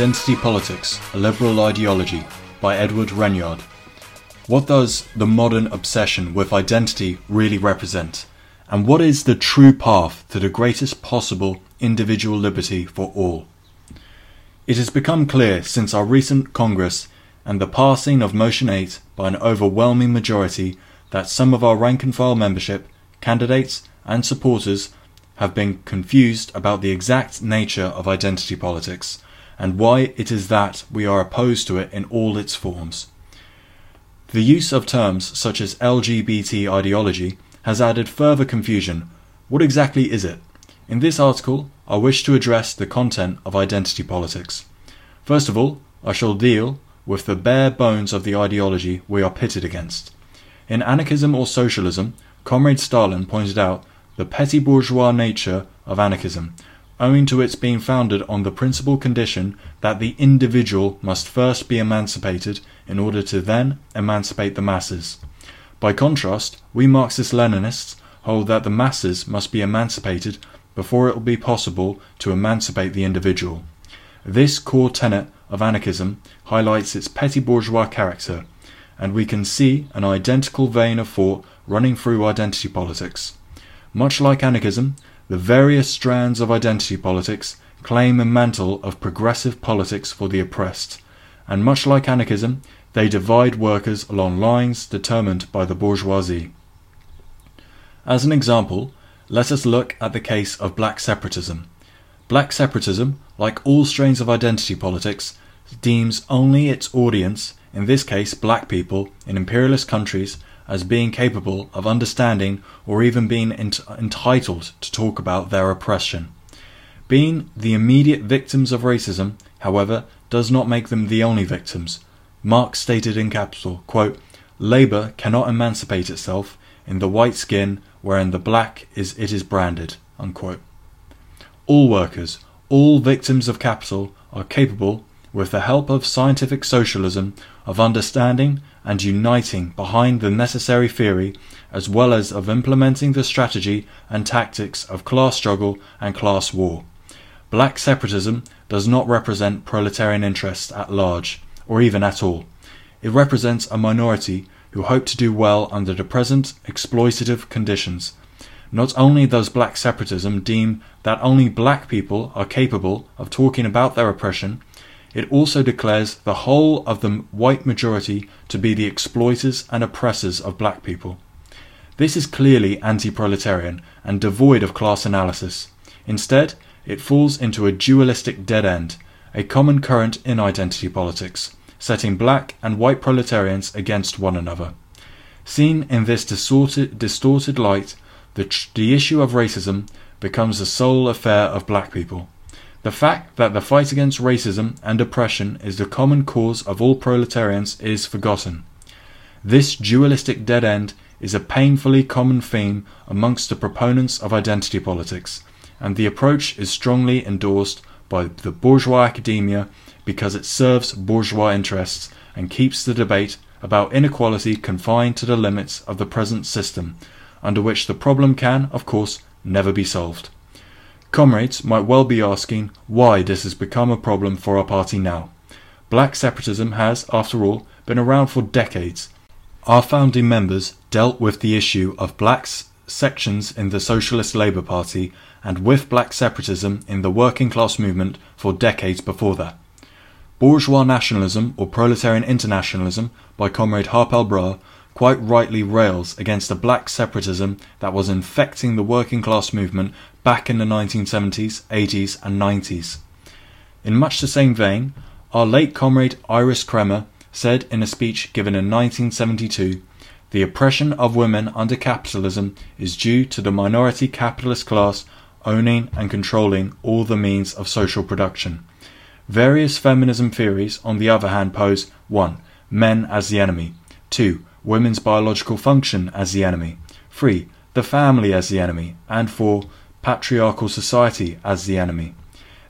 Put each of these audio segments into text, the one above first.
Identity Politics, a Liberal Ideology by Edward Renyard. What does the modern obsession with identity really represent? And what is the true path to the greatest possible individual liberty for all? It has become clear since our recent Congress and the passing of Motion 8 by an overwhelming majority that some of our rank and file membership, candidates, and supporters have been confused about the exact nature of identity politics and why it is that we are opposed to it in all its forms. The use of terms such as LGBT ideology has added further confusion. What exactly is it? In this article, I wish to address the content of identity politics. First of all, I shall deal with the bare bones of the ideology we are pitted against. In Anarchism or Socialism, Comrade Stalin pointed out the petty bourgeois nature of anarchism, owing to its being founded on the principal condition that the individual must first be emancipated in order to then emancipate the masses. By contrast, we Marxist Leninists hold that the masses must be emancipated before it will be possible to emancipate the individual. This core tenet of anarchism highlights its petty bourgeois character, and we can see an identical vein of thought running through identity politics. Much like anarchism, the various strands of identity politics claim a mantle of progressive politics for the oppressed, and much like anarchism, they divide workers along lines determined by the bourgeoisie. As an example, let us look at the case of black separatism. Black separatism, like all strains of identity politics, deems only its audience, in this case black people, in imperialist countries, as being capable of understanding or even being ent- entitled to talk about their oppression. Being the immediate victims of racism, however, does not make them the only victims. Marx stated in capital, quote, Labour cannot emancipate itself in the white skin wherein the black is it is branded. Unquote. All workers, all victims of capital, are capable, with the help of scientific socialism, of understanding and uniting behind the necessary theory, as well as of implementing the strategy and tactics of class struggle and class war. Black separatism does not represent proletarian interests at large, or even at all. It represents a minority who hope to do well under the present exploitative conditions. Not only does black separatism deem that only black people are capable of talking about their oppression, it also declares the whole of the white majority to be the exploiters and oppressors of black people. This is clearly anti proletarian and devoid of class analysis. Instead, it falls into a dualistic dead end, a common current in identity politics, setting black and white proletarians against one another. Seen in this distorted, distorted light, the, the issue of racism becomes the sole affair of black people. The fact that the fight against racism and oppression is the common cause of all proletarians is forgotten. This dualistic dead end is a painfully common theme amongst the proponents of identity politics, and the approach is strongly endorsed by the bourgeois academia because it serves bourgeois interests and keeps the debate about inequality confined to the limits of the present system, under which the problem can, of course, never be solved. Comrades might well be asking why this has become a problem for our party now. Black separatism has, after all, been around for decades. Our founding members dealt with the issue of black sections in the Socialist Labour Party and with black separatism in the working class movement for decades before that. Bourgeois nationalism or proletarian internationalism by Comrade Harpal Brar quite rightly rails against the black separatism that was infecting the working class movement back in the 1970s, 80s, and 90s. In much the same vein, our late comrade Iris Cremer said in a speech given in 1972 the oppression of women under capitalism is due to the minority capitalist class owning and controlling all the means of social production. Various feminism theories, on the other hand, pose 1. Men as the enemy, 2 women's biological function as the enemy, 3. the family as the enemy, and 4. patriarchal society as the enemy.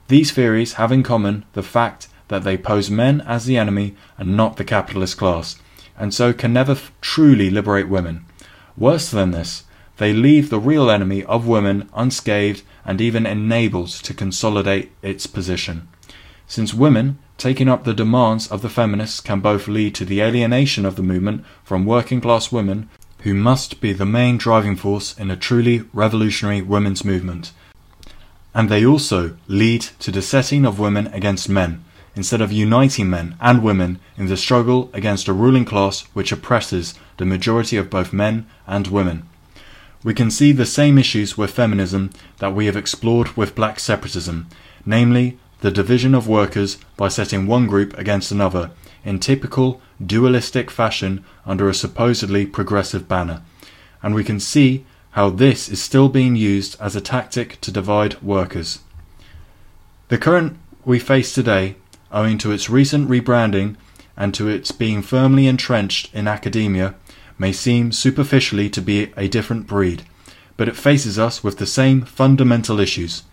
These theories have in common the fact that they pose men as the enemy and not the capitalist class, and so can never f- truly liberate women. Worse than this, they leave the real enemy of women unscathed and even enabled to consolidate its position. Since women taking up the demands of the feminists can both lead to the alienation of the movement from working class women, who must be the main driving force in a truly revolutionary women's movement, and they also lead to the setting of women against men, instead of uniting men and women in the struggle against a ruling class which oppresses the majority of both men and women. We can see the same issues with feminism that we have explored with black separatism, namely the division of workers by setting one group against another in typical dualistic fashion under a supposedly progressive banner. And we can see how this is still being used as a tactic to divide workers. The current we face today, owing to its recent rebranding and to its being firmly entrenched in academia, may seem superficially to be a different breed, but it faces us with the same fundamental issues.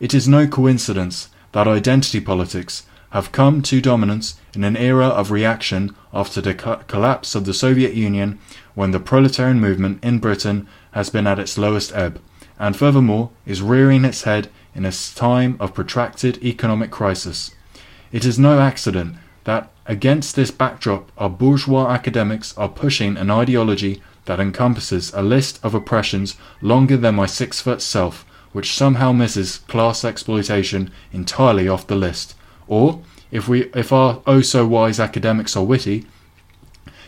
It is no coincidence that identity politics have come to dominance in an era of reaction after the co- collapse of the Soviet Union when the proletarian movement in Britain has been at its lowest ebb, and furthermore is rearing its head in a time of protracted economic crisis. It is no accident that against this backdrop our bourgeois academics are pushing an ideology that encompasses a list of oppressions longer than my six foot self, which somehow misses class exploitation entirely off the list. Or, if we if our oh so wise academics are witty,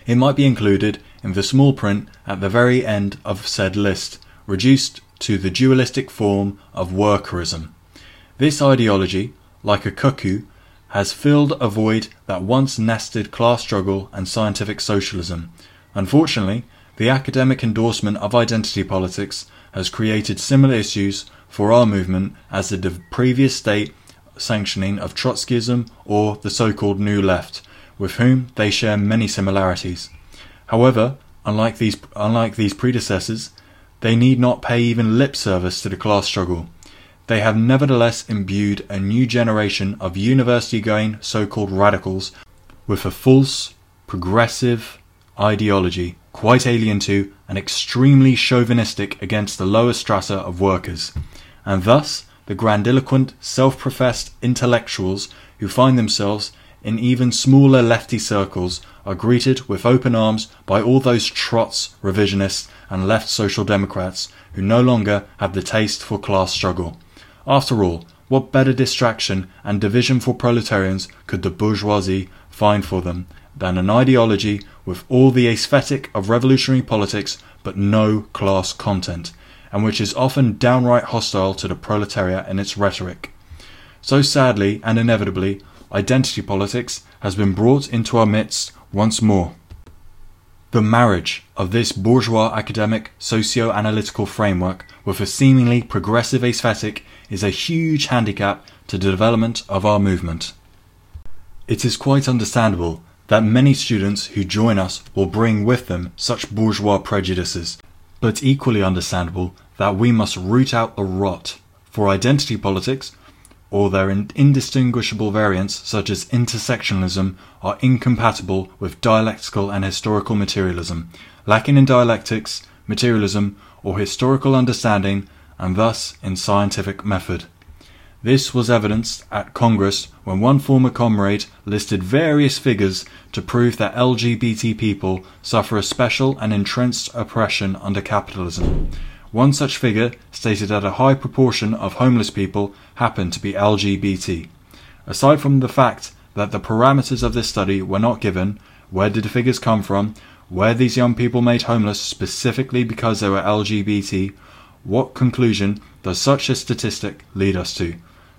it might be included in the small print at the very end of said list, reduced to the dualistic form of workerism. This ideology, like a cuckoo, has filled a void that once nested class struggle and scientific socialism. Unfortunately, the academic endorsement of identity politics has created similar issues for our movement as the previous state sanctioning of Trotskyism or the so called New Left, with whom they share many similarities. However, unlike these, unlike these predecessors, they need not pay even lip service to the class struggle. They have nevertheless imbued a new generation of university going so called radicals with a false, progressive ideology quite alien to and extremely chauvinistic against the lower strata of workers. And thus, the grandiloquent, self professed intellectuals who find themselves in even smaller lefty circles are greeted with open arms by all those trots, revisionists, and left social democrats who no longer have the taste for class struggle. After all, what better distraction and division for proletarians could the bourgeoisie find for them than an ideology with all the aesthetic of revolutionary politics but no class content, and which is often downright hostile to the proletariat in its rhetoric. So sadly and inevitably, identity politics has been brought into our midst once more. The marriage of this bourgeois academic socio analytical framework with a seemingly progressive aesthetic is a huge handicap to the development of our movement. It is quite understandable that many students who join us will bring with them such bourgeois prejudices, but equally understandable that we must root out the rot. For identity politics, or their indistinguishable variants such as intersectionalism, are incompatible with dialectical and historical materialism, lacking in dialectics, materialism, or historical understanding, and thus in scientific method. This was evidenced at Congress when one former comrade listed various figures to prove that LGBT people suffer a special and entrenched oppression under capitalism. One such figure stated that a high proportion of homeless people happen to be LGBT. Aside from the fact that the parameters of this study were not given, where did the figures come from, were these young people made homeless specifically because they were LGBT, what conclusion does such a statistic lead us to?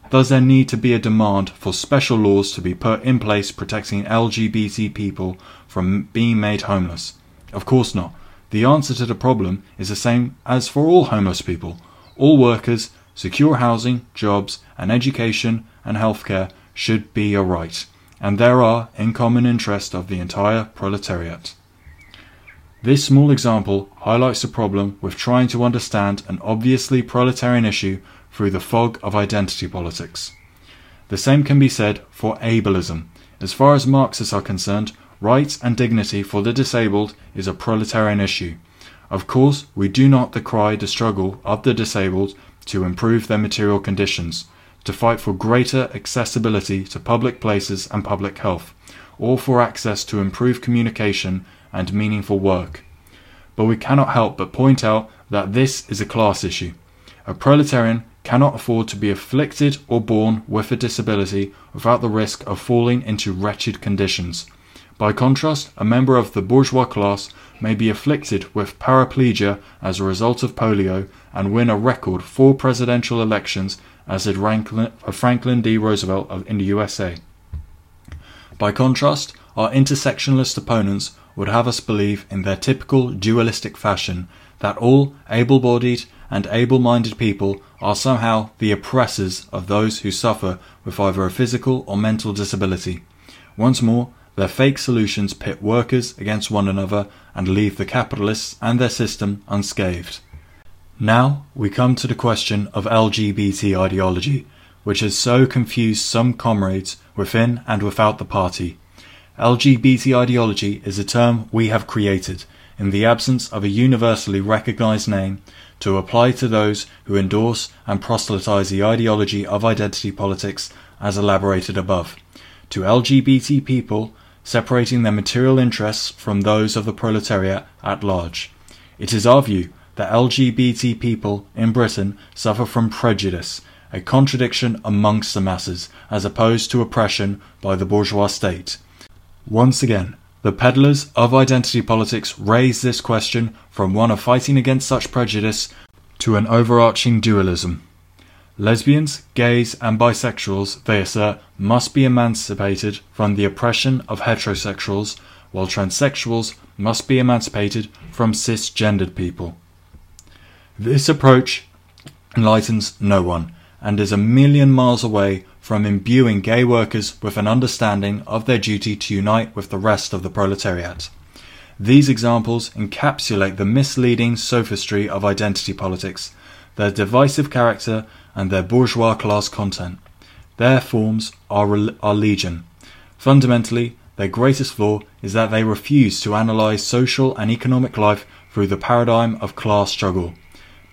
Does there need to be a demand for special laws to be put in place protecting LGBT people from being made homeless? Of course not. The answer to the problem is the same as for all homeless people. All workers, secure housing, jobs, and education and healthcare should be a right, and there are in common interest of the entire proletariat. This small example highlights the problem with trying to understand an obviously proletarian issue through the fog of identity politics. The same can be said for ableism. As far as Marxists are concerned, rights and dignity for the disabled is a proletarian issue. Of course, we do not decry the struggle of the disabled to improve their material conditions, to fight for greater accessibility to public places and public health, or for access to improved communication and meaningful work. But we cannot help but point out that this is a class issue. A proletarian cannot afford to be afflicted or born with a disability without the risk of falling into wretched conditions. By contrast, a member of the bourgeois class may be afflicted with paraplegia as a result of polio and win a record four presidential elections, as did Franklin uh, D. Roosevelt in the USA. By contrast, our intersectionalist opponents would have us believe in their typical dualistic fashion that all able bodied and able minded people are somehow the oppressors of those who suffer with either a physical or mental disability. Once more, their fake solutions pit workers against one another and leave the capitalists and their system unscathed. Now we come to the question of LGBT ideology, which has so confused some comrades within and without the party. LGBT ideology is a term we have created, in the absence of a universally recognized name, to apply to those who endorse and proselytize the ideology of identity politics as elaborated above. To LGBT people, separating their material interests from those of the proletariat at large. It is our view that LGBT people in Britain suffer from prejudice, a contradiction amongst the masses, as opposed to oppression by the bourgeois state. Once again, the peddlers of identity politics raise this question from one of fighting against such prejudice to an overarching dualism. Lesbians, gays, and bisexuals, they assert, must be emancipated from the oppression of heterosexuals, while transsexuals must be emancipated from cisgendered people. This approach enlightens no one and is a million miles away from imbuing gay workers with an understanding of their duty to unite with the rest of the proletariat. These examples encapsulate the misleading sophistry of identity politics, their divisive character, and their bourgeois class content. Their forms are, are legion. Fundamentally, their greatest flaw is that they refuse to analyze social and economic life through the paradigm of class struggle.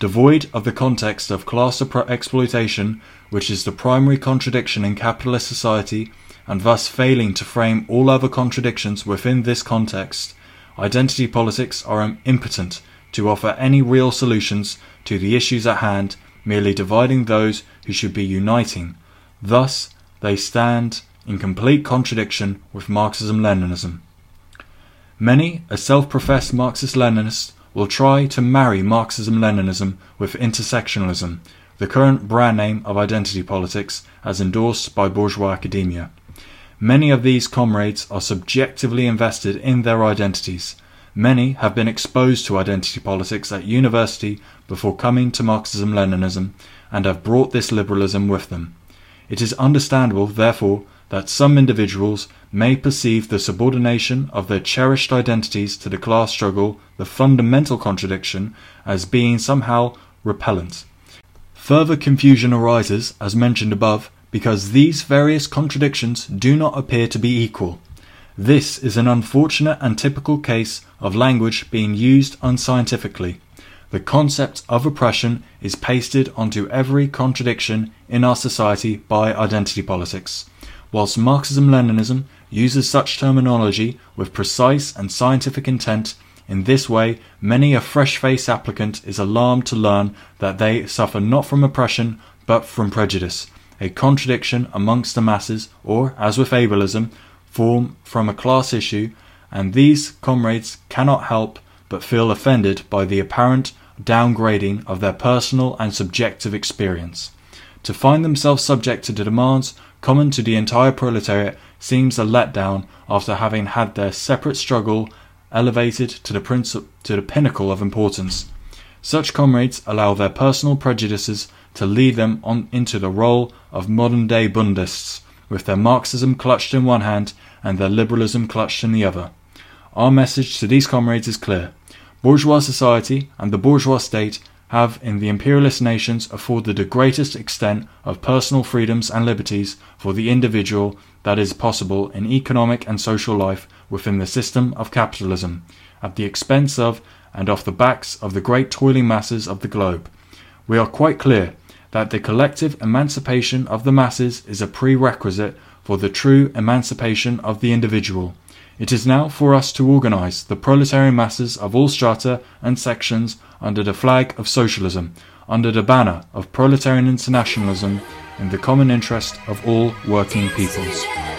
Devoid of the context of class exploitation, which is the primary contradiction in capitalist society, and thus failing to frame all other contradictions within this context, identity politics are impotent to offer any real solutions to the issues at hand merely dividing those who should be uniting. Thus, they stand in complete contradiction with Marxism Leninism. Many, a self professed Marxist Leninist, will try to marry Marxism Leninism with intersectionalism, the current brand name of identity politics as endorsed by bourgeois academia. Many of these comrades are subjectively invested in their identities Many have been exposed to identity politics at university before coming to Marxism Leninism and have brought this liberalism with them. It is understandable, therefore, that some individuals may perceive the subordination of their cherished identities to the class struggle, the fundamental contradiction, as being somehow repellent. Further confusion arises, as mentioned above, because these various contradictions do not appear to be equal. This is an unfortunate and typical case of language being used unscientifically. The concept of oppression is pasted onto every contradiction in our society by identity politics. Whilst Marxism Leninism uses such terminology with precise and scientific intent, in this way, many a fresh faced applicant is alarmed to learn that they suffer not from oppression but from prejudice, a contradiction amongst the masses, or, as with ableism, form from a class issue, and these comrades cannot help but feel offended by the apparent downgrading of their personal and subjective experience. To find themselves subject to the demands common to the entire proletariat seems a letdown after having had their separate struggle elevated to the, princi- to the pinnacle of importance. Such comrades allow their personal prejudices to lead them on into the role of modern day Bundists, with their Marxism clutched in one hand and their liberalism clutched in the other. Our message to these comrades is clear. Bourgeois society and the bourgeois state have in the imperialist nations afforded the greatest extent of personal freedoms and liberties for the individual that is possible in economic and social life within the system of capitalism, at the expense of and off the backs of the great toiling masses of the globe. We are quite clear that the collective emancipation of the masses is a prerequisite for the true emancipation of the individual. It is now for us to organize the proletarian masses of all strata and sections under the flag of socialism, under the banner of proletarian internationalism, in the common interest of all working peoples.